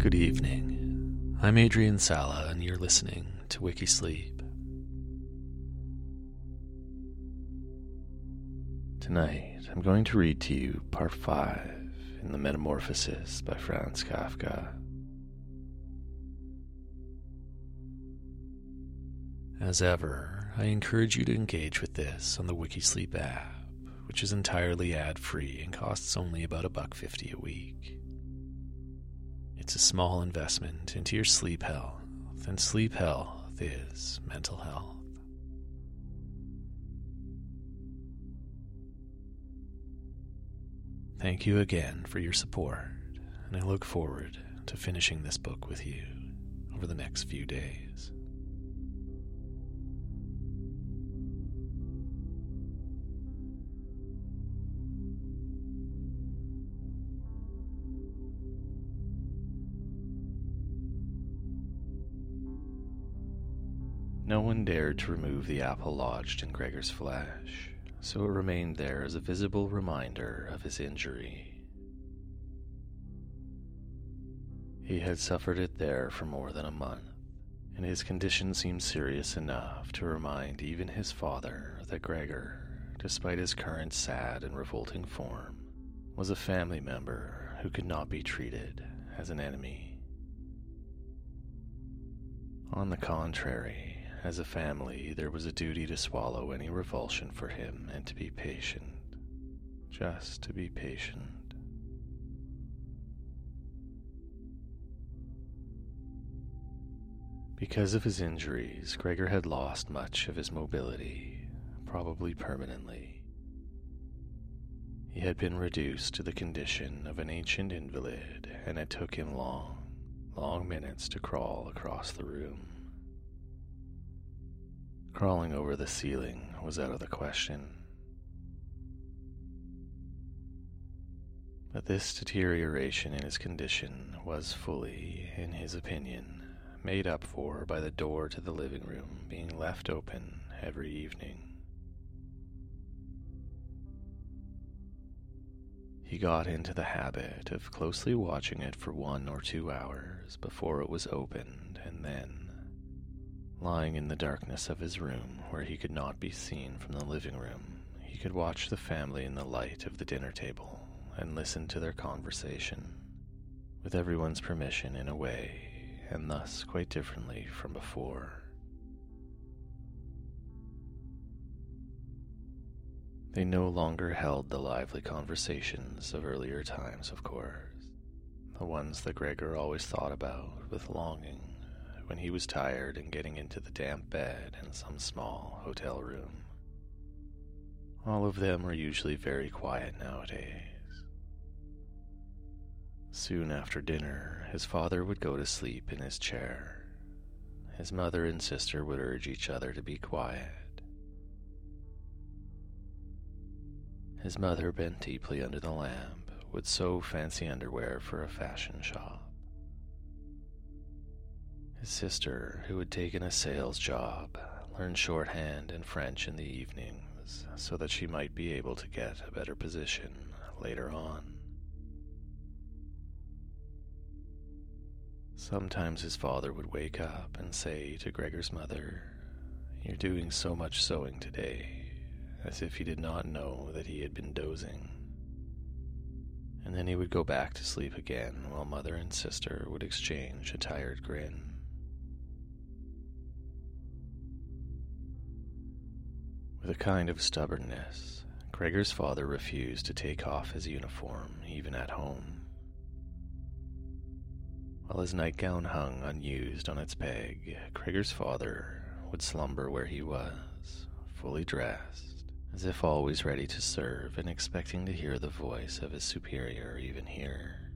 Good evening. I'm Adrian Sala, and you're listening to Wikisleep. Tonight, I'm going to read to you part 5 in The Metamorphosis by Franz Kafka. As ever, I encourage you to engage with this on the Wikisleep app, which is entirely ad-free and costs only about a buck fifty a week. It's a small investment into your sleep health, and sleep health is mental health. Thank you again for your support, and I look forward to finishing this book with you over the next few days. One dared to remove the apple lodged in Gregor's flesh, so it remained there as a visible reminder of his injury. He had suffered it there for more than a month, and his condition seemed serious enough to remind even his father that Gregor, despite his current sad and revolting form, was a family member who could not be treated as an enemy. On the contrary, as a family, there was a duty to swallow any revulsion for him and to be patient. Just to be patient. Because of his injuries, Gregor had lost much of his mobility, probably permanently. He had been reduced to the condition of an ancient invalid, and it took him long, long minutes to crawl across the room. Crawling over the ceiling was out of the question. But this deterioration in his condition was fully, in his opinion, made up for by the door to the living room being left open every evening. He got into the habit of closely watching it for one or two hours before it was opened, and then Lying in the darkness of his room, where he could not be seen from the living room, he could watch the family in the light of the dinner table and listen to their conversation, with everyone's permission in a way, and thus quite differently from before. They no longer held the lively conversations of earlier times, of course, the ones that Gregor always thought about with longing when he was tired and getting into the damp bed in some small hotel room. All of them are usually very quiet nowadays. Soon after dinner, his father would go to sleep in his chair. His mother and sister would urge each other to be quiet. His mother bent deeply under the lamp, would sew fancy underwear for a fashion shop. His sister, who had taken a sales job, learned shorthand and French in the evenings so that she might be able to get a better position later on. Sometimes his father would wake up and say to Gregor's mother, You're doing so much sewing today, as if he did not know that he had been dozing. And then he would go back to sleep again while mother and sister would exchange a tired grin. With a kind of stubbornness, Gregor's father refused to take off his uniform, even at home. While his nightgown hung unused on its peg, Gregor's father would slumber where he was, fully dressed, as if always ready to serve and expecting to hear the voice of his superior even here.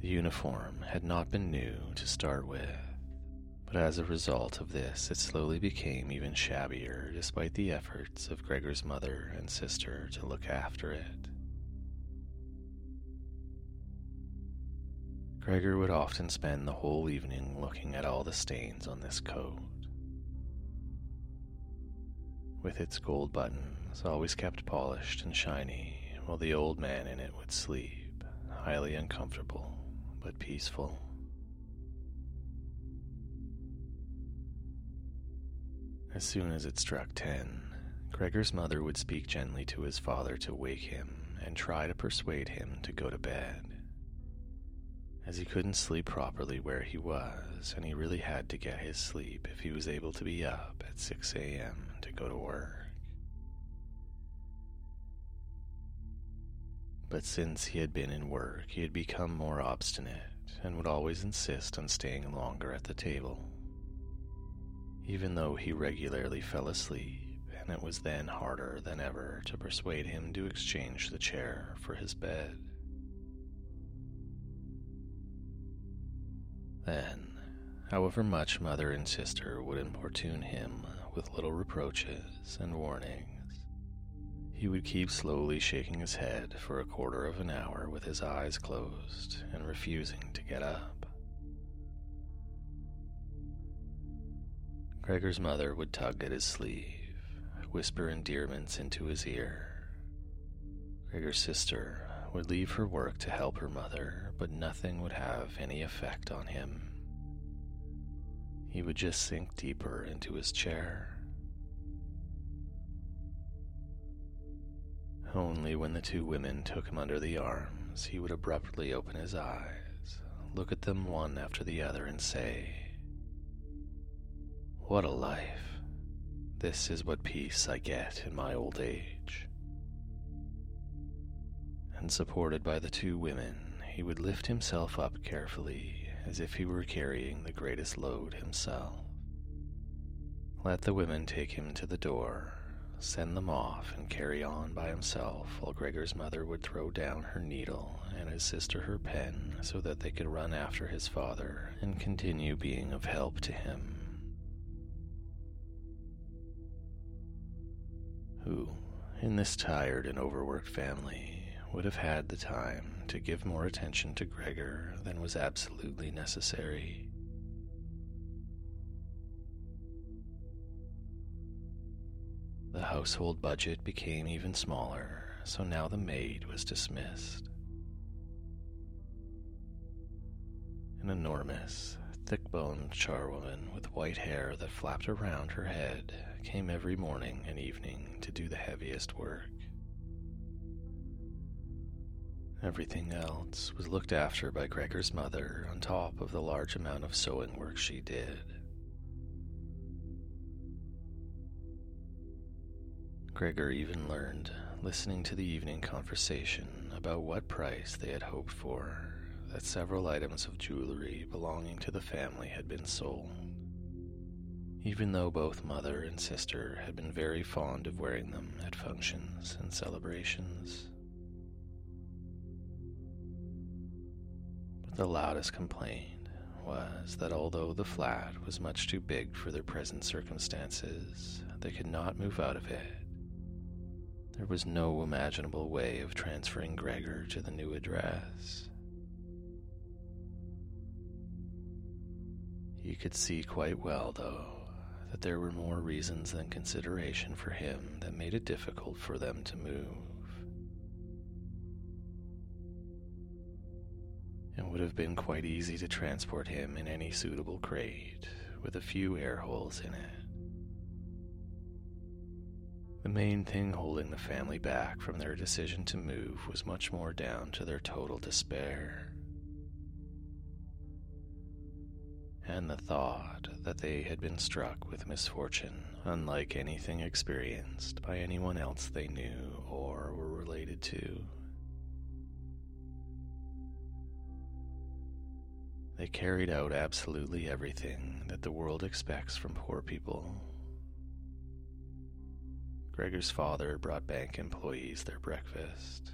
The uniform had not been new to start with. But as a result of this, it slowly became even shabbier despite the efforts of Gregor's mother and sister to look after it. Gregor would often spend the whole evening looking at all the stains on this coat. With its gold buttons always kept polished and shiny while the old man in it would sleep, highly uncomfortable but peaceful. As soon as it struck ten, Gregor's mother would speak gently to his father to wake him and try to persuade him to go to bed. As he couldn't sleep properly where he was, and he really had to get his sleep if he was able to be up at 6 a.m. to go to work. But since he had been in work, he had become more obstinate and would always insist on staying longer at the table. Even though he regularly fell asleep, and it was then harder than ever to persuade him to exchange the chair for his bed. Then, however much mother and sister would importune him with little reproaches and warnings, he would keep slowly shaking his head for a quarter of an hour with his eyes closed and refusing to get up. Gregor's mother would tug at his sleeve, whisper endearments into his ear. Gregor's sister would leave her work to help her mother, but nothing would have any effect on him. He would just sink deeper into his chair Only when the two women took him under the arms, he would abruptly open his eyes, look at them one after the other, and say, What a life! This is what peace I get in my old age. And supported by the two women, he would lift himself up carefully as if he were carrying the greatest load himself. Let the women take him to the door send them off and carry on by himself while Gregor's mother would throw down her needle and his sister her pen so that they could run after his father and continue being of help to him. Who, in this tired and overworked family, would have had the time to give more attention to Gregor than was absolutely necessary. The household budget became even smaller, so now the maid was dismissed. An enormous, thick boned charwoman with white hair that flapped around her head came every morning and evening to do the heaviest work. Everything else was looked after by Gregor's mother on top of the large amount of sewing work she did. Gregor even learned, listening to the evening conversation, about what price they had hoped for, that several items of jewelry belonging to the family had been sold. Even though both mother and sister had been very fond of wearing them at functions and celebrations. But the loudest complaint was that although the flat was much too big for their present circumstances, they could not move out of it there was no imaginable way of transferring Gregor to the new address. You could see quite well, though, there were more reasons than consideration for him that made it difficult for them to move. It would have been quite easy to transport him in any suitable crate with a few air holes in it. The main thing holding the family back from their decision to move was much more down to their total despair. And the thought that they had been struck with misfortune unlike anything experienced by anyone else they knew or were related to. They carried out absolutely everything that the world expects from poor people Gregor's father brought bank employees their breakfast.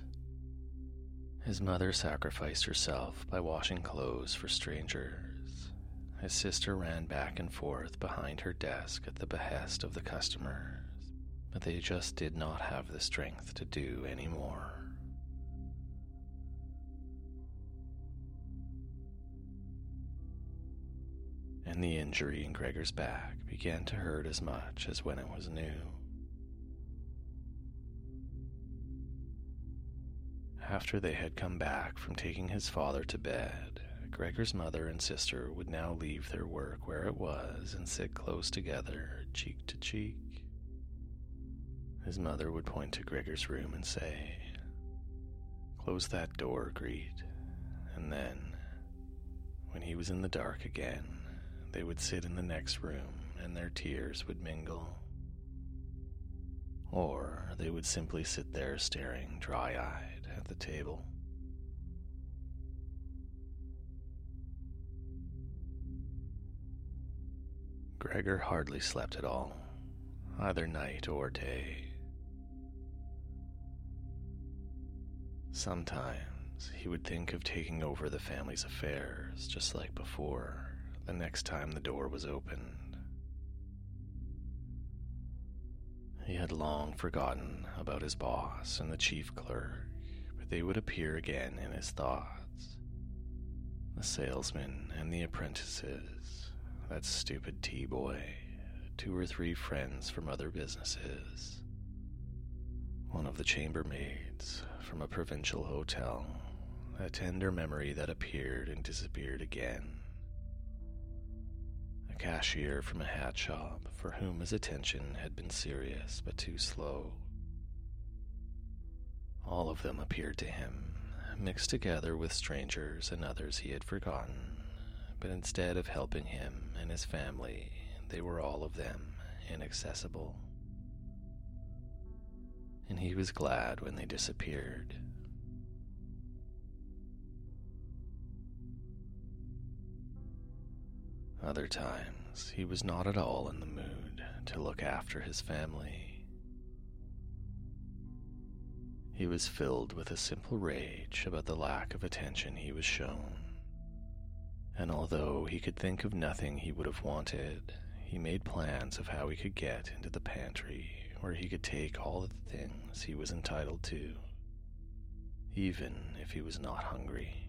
His mother sacrificed herself by washing clothes for strangers. His sister ran back and forth behind her desk at the behest of the customers, but they just did not have the strength to do any more. And the injury in Gregor's back began to hurt as much as when it was new. After they had come back from taking his father to bed, Gregor's mother and sister would now leave their work where it was and sit close together, cheek to cheek. His mother would point to Gregor's room and say, Close that door, Grete. And then, when he was in the dark again, they would sit in the next room and their tears would mingle. Or they would simply sit there staring dry eyed at the table. Gregor hardly slept at all, either night or day. Sometimes he would think of taking over the family's affairs just like before, the next time the door was opened. He had long forgotten about his boss and the chief clerk, but they would appear again in his thoughts. The salesman and the apprentices, that stupid tea boy, two or three friends from other businesses, one of the chambermaids, from a provincial hotel, a tender memory that appeared and disappeared again. A cashier from a hat shop for whom his attention had been serious but too slow. All of them appeared to him, mixed together with strangers and others he had forgotten, but instead of helping him and his family, they were all of them inaccessible and he was glad when they disappeared. Other times, he was not at all in the mood to look after his family. He was filled with a simple rage about the lack of attention he was shown. And although he could think of nothing he would have wanted, he made plans of how he could get into the pantry where he could take all the things he was entitled to, even if he was not hungry.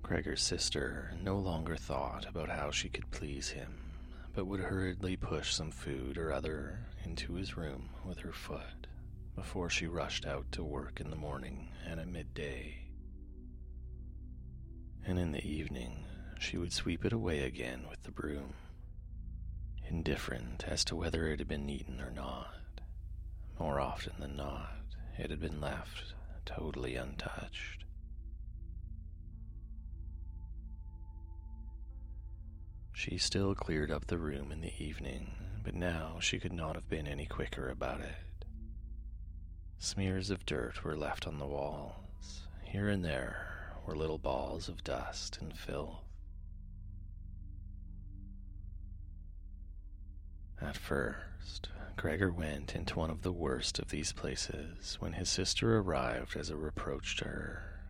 Gregor's sister no longer thought about how she could please him, but would hurriedly push some food or other into his room with her foot before she rushed out to work in the morning and at midday. And in the evening, she would sweep it away again with the broom, indifferent as to whether it had been eaten or not. More often than not, it had been left totally untouched. She still cleared up the room in the evening, but now she could not have been any quicker about it. Smears of dirt were left on the walls. Here and there were little balls of dust and filth. At first, Gregor went into one of the worst of these places when his sister arrived as a reproach to her.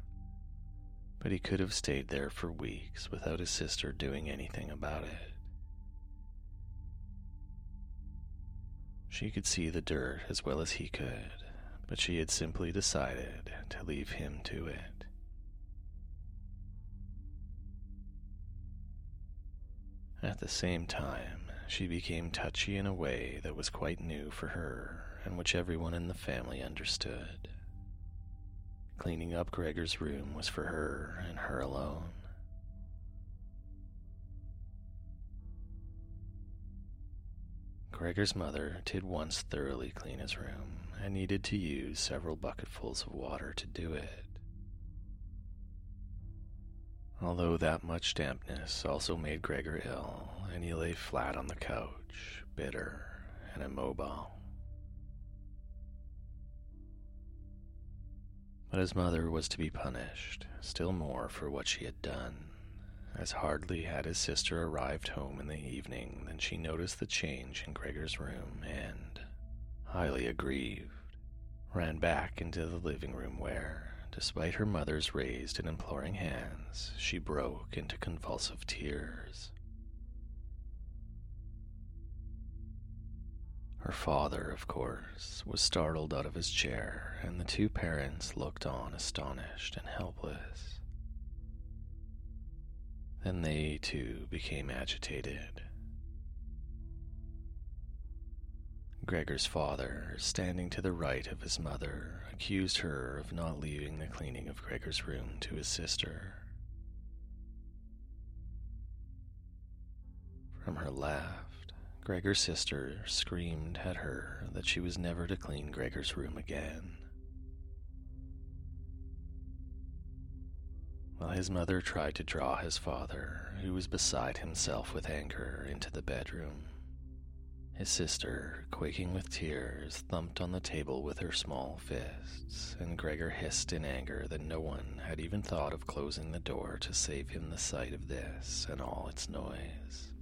But he could have stayed there for weeks without his sister doing anything about it. She could see the dirt as well as he could, but she had simply decided to leave him to it. At the same time, she became touchy in a way that was quite new for her and which everyone in the family understood. Cleaning up Gregor's room was for her and her alone. Gregor's mother did once thoroughly clean his room and needed to use several bucketfuls of water to do it. Although that much dampness also made Gregor ill, and he lay flat on the couch, bitter and immobile. But his mother was to be punished, still more for what she had done, as hardly had his sister arrived home in the evening than she noticed the change in Gregor's room and, highly aggrieved, ran back into the living room where, Despite her mother's raised and imploring hands, she broke into convulsive tears. Her father, of course, was startled out of his chair, and the two parents looked on astonished and helpless. Then they, too, became agitated. Gregor's father, standing to the right of his mother, accused her of not leaving the cleaning of Gregor's room to his sister. From her left, Gregor's sister screamed at her that she was never to clean Gregor's room again. While his mother tried to draw his father, who was beside himself with anger, into the bedroom. His sister, quaking with tears, thumped on the table with her small fists, and Gregor hissed in anger that no one had even thought of closing the door to save him the sight of this and all its noise.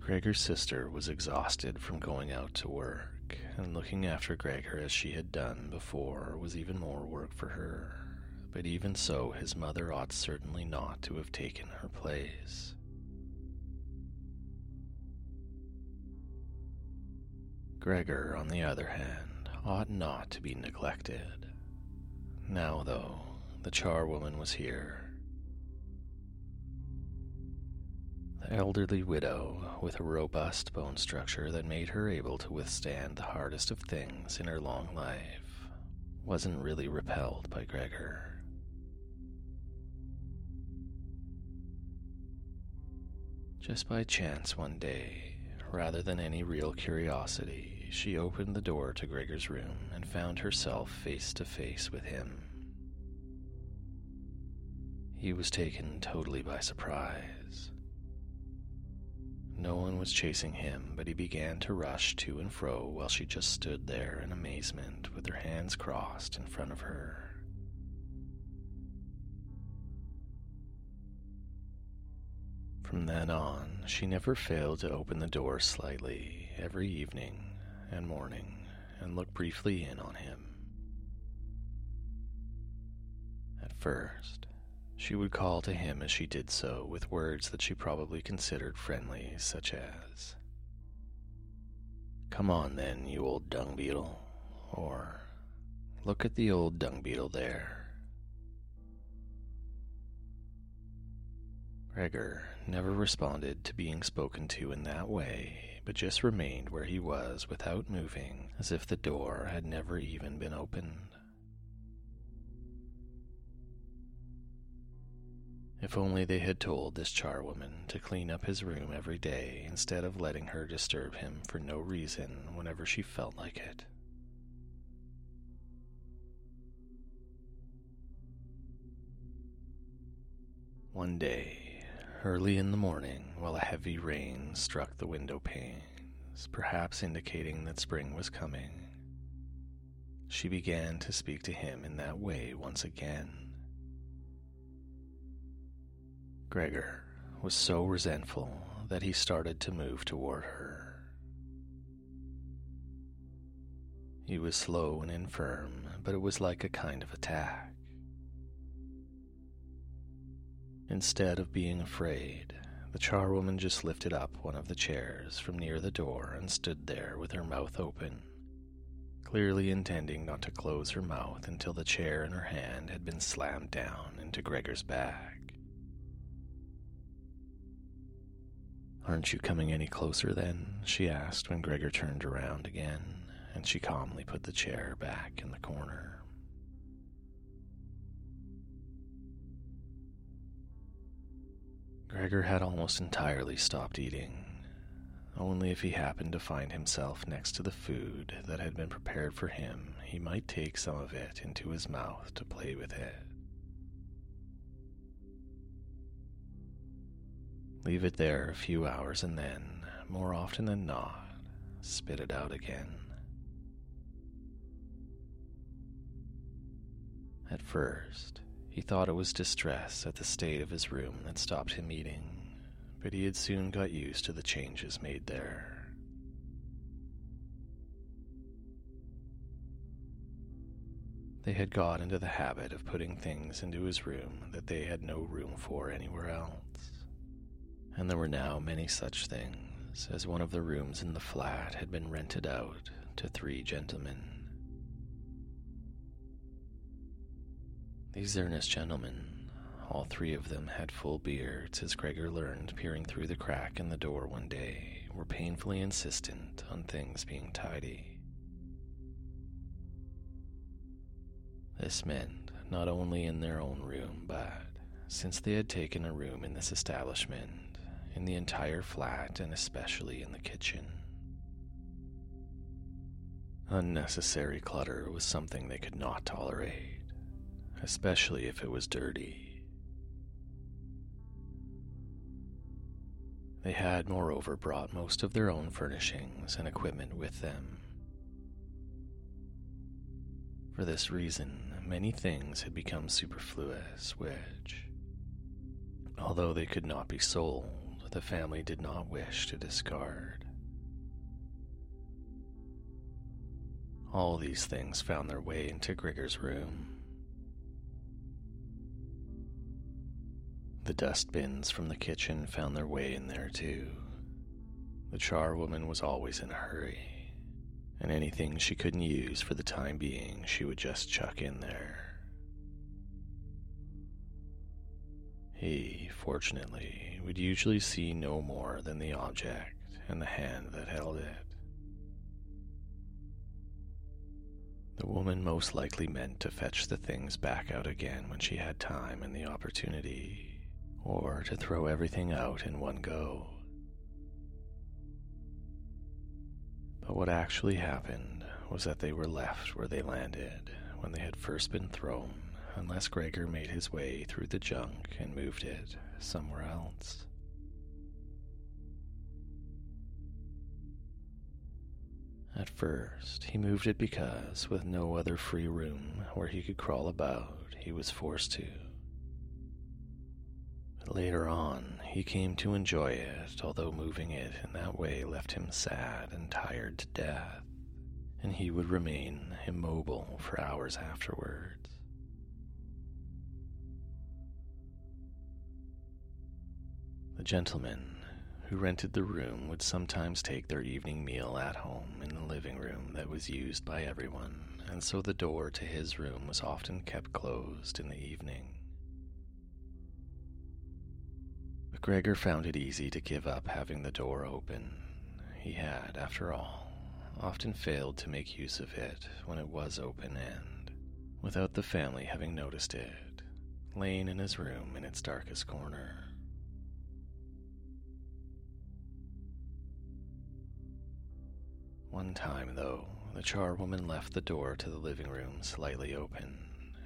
Gregor's sister was exhausted from going out to work, and looking after Gregor as she had done before was even more work for her. But even so, his mother ought certainly not to have taken her place. Gregor, on the other hand, ought not to be neglected. Now, though, the charwoman was here, elderly widow, with a robust bone structure that made her able to withstand the hardest of things in her long life, wasn't really repelled by Gregor. Just by chance one day, rather than any real curiosity, she opened the door to Gregor's room and found herself face to face with him. He was taken totally by surprise. No one was chasing him, but he began to rush to and fro while she just stood there in amazement with her hands crossed in front of her. From then on, she never failed to open the door slightly every evening and morning and look briefly in on him. At first, she would call to him as she did so with words that she probably considered friendly, such as, Come on then, you old dung beetle, or Look at the old dung beetle there. Gregor never responded to being spoken to in that way, but just remained where he was without moving, as if the door had never even been opened. If only they had told this charwoman to clean up his room every day instead of letting her disturb him for no reason whenever she felt like it. One day, early in the morning, while a heavy rain struck the window panes, perhaps indicating that spring was coming, she began to speak to him in that way once again. Gregor was so resentful that he started to move toward her. He was slow and infirm, but it was like a kind of attack. Instead of being afraid, the charwoman just lifted up one of the chairs from near the door and stood there with her mouth open, clearly intending not to close her mouth until the chair in her hand had been slammed down into Gregor's back. Aren't you coming any closer then? she asked when Gregor turned around again, and she calmly put the chair back in the corner. Gregor had almost entirely stopped eating. Only if he happened to find himself next to the food that had been prepared for him, he might take some of it into his mouth to play with it. Leave it there a few hours and then, more often than not, spit it out again. At first, he thought it was distress at the state of his room that stopped him eating, but he had soon got used to the changes made there. They had got into the habit of putting things into his room that they had no room for anywhere else and there were now many such things, as one of the rooms in the flat had been rented out to three gentlemen. These earnest gentlemen, all three of them had full beards, as Gregor learned peering through the crack in the door one day, were painfully insistent on things being tidy. This meant not only in their own room, but since they had taken a room in this establishment, in the entire flat and especially in the kitchen. Unnecessary clutter was something they could not tolerate, especially if it was dirty. They had, moreover, brought most of their own furnishings and equipment with them. For this reason, many things had become superfluous, which, although they could not be sold, the family did not wish to discard. All these things found their way into Gregor's room. The dustbins from the kitchen found their way in there too. The charwoman was always in a hurry, and anything she couldn't use for the time being, she would just chuck in there. He, fortunately, would usually see no more than the object and the hand that held it. The woman most likely meant to fetch the things back out again when she had time and the opportunity, or to throw everything out in one go. But what actually happened was that they were left where they landed when they had first been thrown, unless Gregor made his way through the junk and moved it somewhere else. At first, he moved it because, with no other free room where he could crawl about, he was forced to. But later on, he came to enjoy it, although moving it in that way left him sad and tired to death, and he would remain immobile for hours afterwards. The gentleman who rented the room would sometimes take their evening meal at home in the living room that was used by everyone, and so the door to his room was often kept closed in the evening. But Gregor found it easy to give up having the door open. He had, after all, often failed to make use of it when it was open and, without the family having noticed it, lain in his room in its darkest corner. One time, though, the charwoman left the door to the living room slightly open,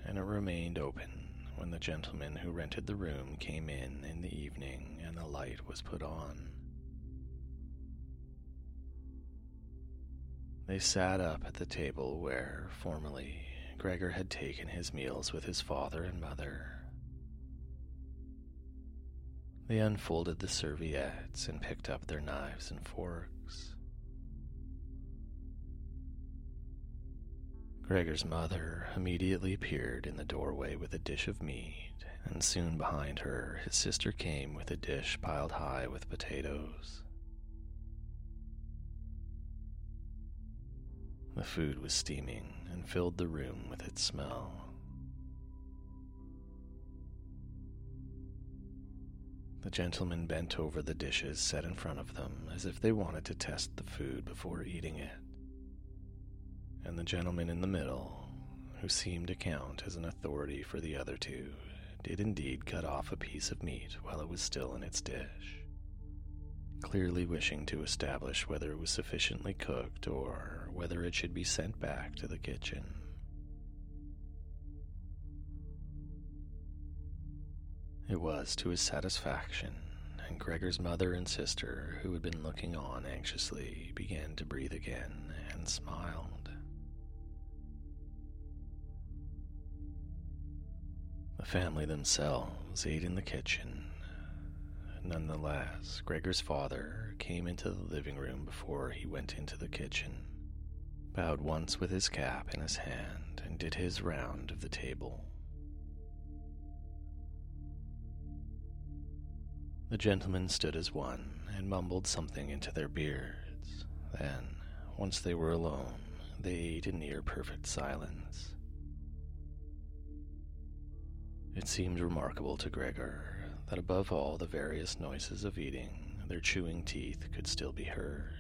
and it remained open when the gentleman who rented the room came in in the evening and the light was put on. They sat up at the table where, formerly, Gregor had taken his meals with his father and mother. They unfolded the serviettes and picked up their knives and forks. Gregor's mother immediately appeared in the doorway with a dish of meat, and soon behind her his sister came with a dish piled high with potatoes. The food was steaming and filled the room with its smell. The gentlemen bent over the dishes set in front of them as if they wanted to test the food before eating it and the gentleman in the middle, who seemed to count as an authority for the other two, did indeed cut off a piece of meat while it was still in its dish, clearly wishing to establish whether it was sufficiently cooked or whether it should be sent back to the kitchen. It was to his satisfaction, and Gregor's mother and sister, who had been looking on anxiously, began to breathe again and smiled. Family themselves ate in the kitchen. Nonetheless, Gregor's father came into the living room before he went into the kitchen, bowed once with his cap in his hand, and did his round of the table. The gentlemen stood as one and mumbled something into their beards. Then, once they were alone, they ate in near perfect silence. It seemed remarkable to Gregor that above all the various noises of eating, their chewing teeth could still be heard.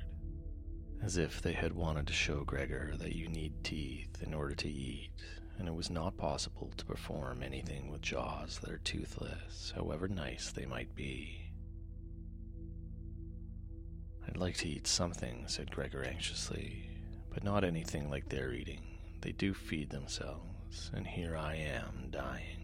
As if they had wanted to show Gregor that you need teeth in order to eat, and it was not possible to perform anything with jaws that are toothless, however nice they might be. I'd like to eat something, said Gregor anxiously, but not anything like they're eating. They do feed themselves, and here I am dying.